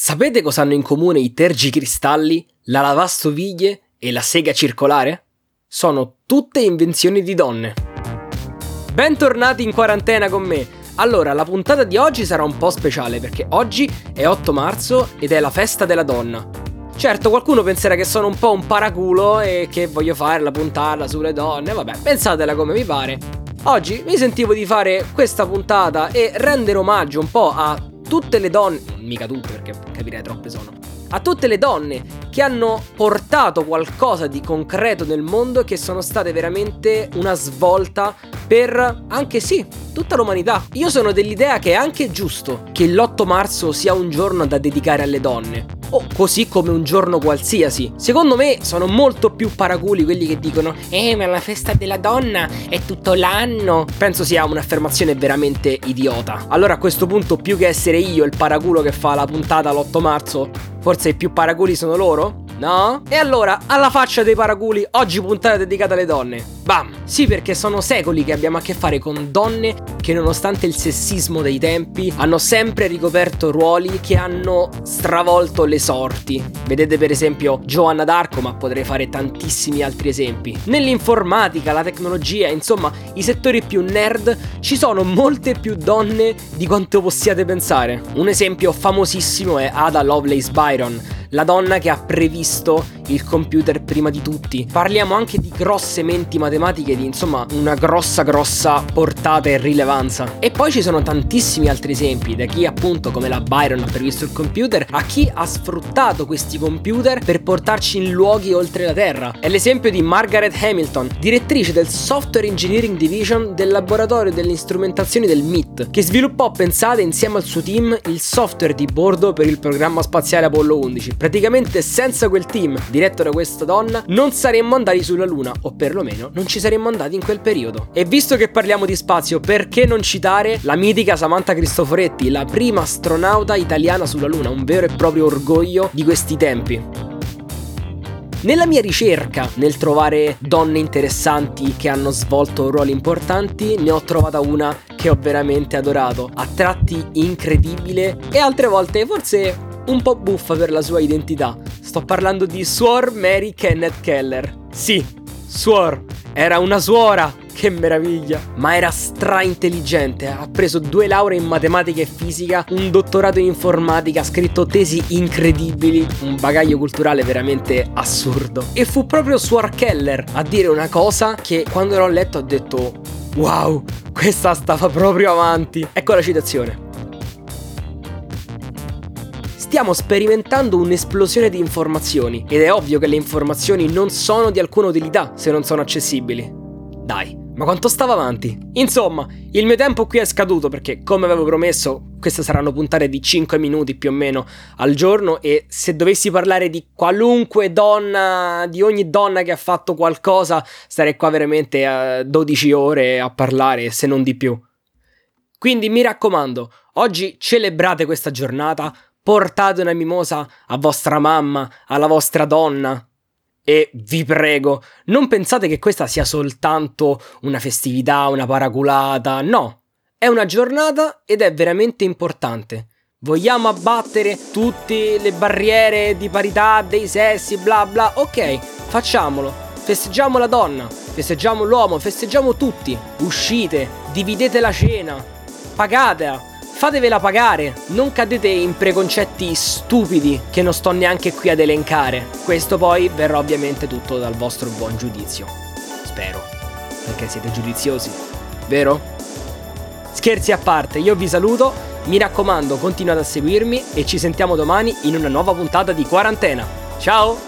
Sapete cosa hanno in comune i tergicristalli, la lavastoviglie e la sega circolare? Sono tutte invenzioni di donne. Bentornati in quarantena con me. Allora, la puntata di oggi sarà un po' speciale perché oggi è 8 marzo ed è la festa della donna. Certo, qualcuno penserà che sono un po' un paraculo e che voglio fare la puntata sulle donne, vabbè, pensatela come vi pare. Oggi mi sentivo di fare questa puntata e rendere omaggio un po' a tutte le donne, mica tutte perché capirei troppe sono, a tutte le donne che hanno portato qualcosa di concreto nel mondo e che sono state veramente una svolta per anche sì, tutta l'umanità. Io sono dell'idea che è anche giusto che l'8 marzo sia un giorno da dedicare alle donne o così come un giorno qualsiasi. Secondo me sono molto più paraculi quelli che dicono Eh ma la festa della donna è tutto l'anno. Penso sia un'affermazione veramente idiota. Allora a questo punto più che essere io il paraculo che fa la puntata l'8 marzo, forse i più paraculi sono loro? No? E allora, alla faccia dei paraculi, oggi puntata dedicata alle donne. Bam! Sì, perché sono secoli che abbiamo a che fare con donne che nonostante il sessismo dei tempi hanno sempre ricoperto ruoli che hanno stravolto le sorti. Vedete per esempio Giovanna d'Arco, ma potrei fare tantissimi altri esempi. Nell'informatica, la tecnologia, insomma, i settori più nerd, ci sono molte più donne di quanto possiate pensare. Un esempio famosissimo è Ada Lovelace Byron la donna che ha previsto il computer prima di tutti. Parliamo anche di grosse menti matematiche di insomma una grossa grossa portata e rilevanza. E poi ci sono tantissimi altri esempi, da chi appunto come la Byron ha previsto il computer, a chi ha sfruttato questi computer per portarci in luoghi oltre la Terra. È l'esempio di Margaret Hamilton, direttrice del Software Engineering Division del laboratorio delle istrumentazioni del MIT, che sviluppò, pensate, insieme al suo team il software di bordo per il programma spaziale Apollo 11. Praticamente senza quel team, diretto da questa donna, non saremmo andati sulla Luna, o perlomeno non ci saremmo andati in quel periodo. E visto che parliamo di spazio, perché non citare la mitica Samantha Cristoforetti, la prima astronauta italiana sulla Luna, un vero e proprio orgoglio di questi tempi. Nella mia ricerca nel trovare donne interessanti che hanno svolto ruoli importanti, ne ho trovata una che ho veramente adorato, a tratti incredibile e altre volte forse un po' buffa per la sua identità. Sto parlando di Suor Mary Kenneth Keller. Sì, Suor, era una suora, che meraviglia! Ma era stra intelligente, ha preso due lauree in matematica e fisica, un dottorato in informatica, ha scritto tesi incredibili, un bagaglio culturale veramente assurdo. E fu proprio Suor Keller a dire una cosa che quando l'ho letto ho detto Wow, questa stava proprio avanti. Ecco la citazione. Stiamo sperimentando un'esplosione di informazioni ed è ovvio che le informazioni non sono di alcuna utilità se non sono accessibili. Dai, ma quanto stava avanti? Insomma, il mio tempo qui è scaduto perché, come avevo promesso, queste saranno puntate di 5 minuti più o meno al giorno e se dovessi parlare di qualunque donna, di ogni donna che ha fatto qualcosa, starei qua veramente a 12 ore a parlare, se non di più. Quindi mi raccomando, oggi celebrate questa giornata, portate una mimosa a vostra mamma, alla vostra donna. E vi prego, non pensate che questa sia soltanto una festività, una paraculata, no. È una giornata ed è veramente importante. Vogliamo abbattere tutte le barriere di parità dei sessi, bla bla. Ok, facciamolo. Festeggiamo la donna, festeggiamo l'uomo, festeggiamo tutti. Uscite, dividete la cena, pagatela fatevela pagare, non cadete in preconcetti stupidi che non sto neanche qui ad elencare. Questo poi verrà ovviamente tutto dal vostro buon giudizio. Spero, perché siete giudiziosi, vero? Scherzi a parte, io vi saluto, mi raccomando continuate a seguirmi e ci sentiamo domani in una nuova puntata di quarantena. Ciao!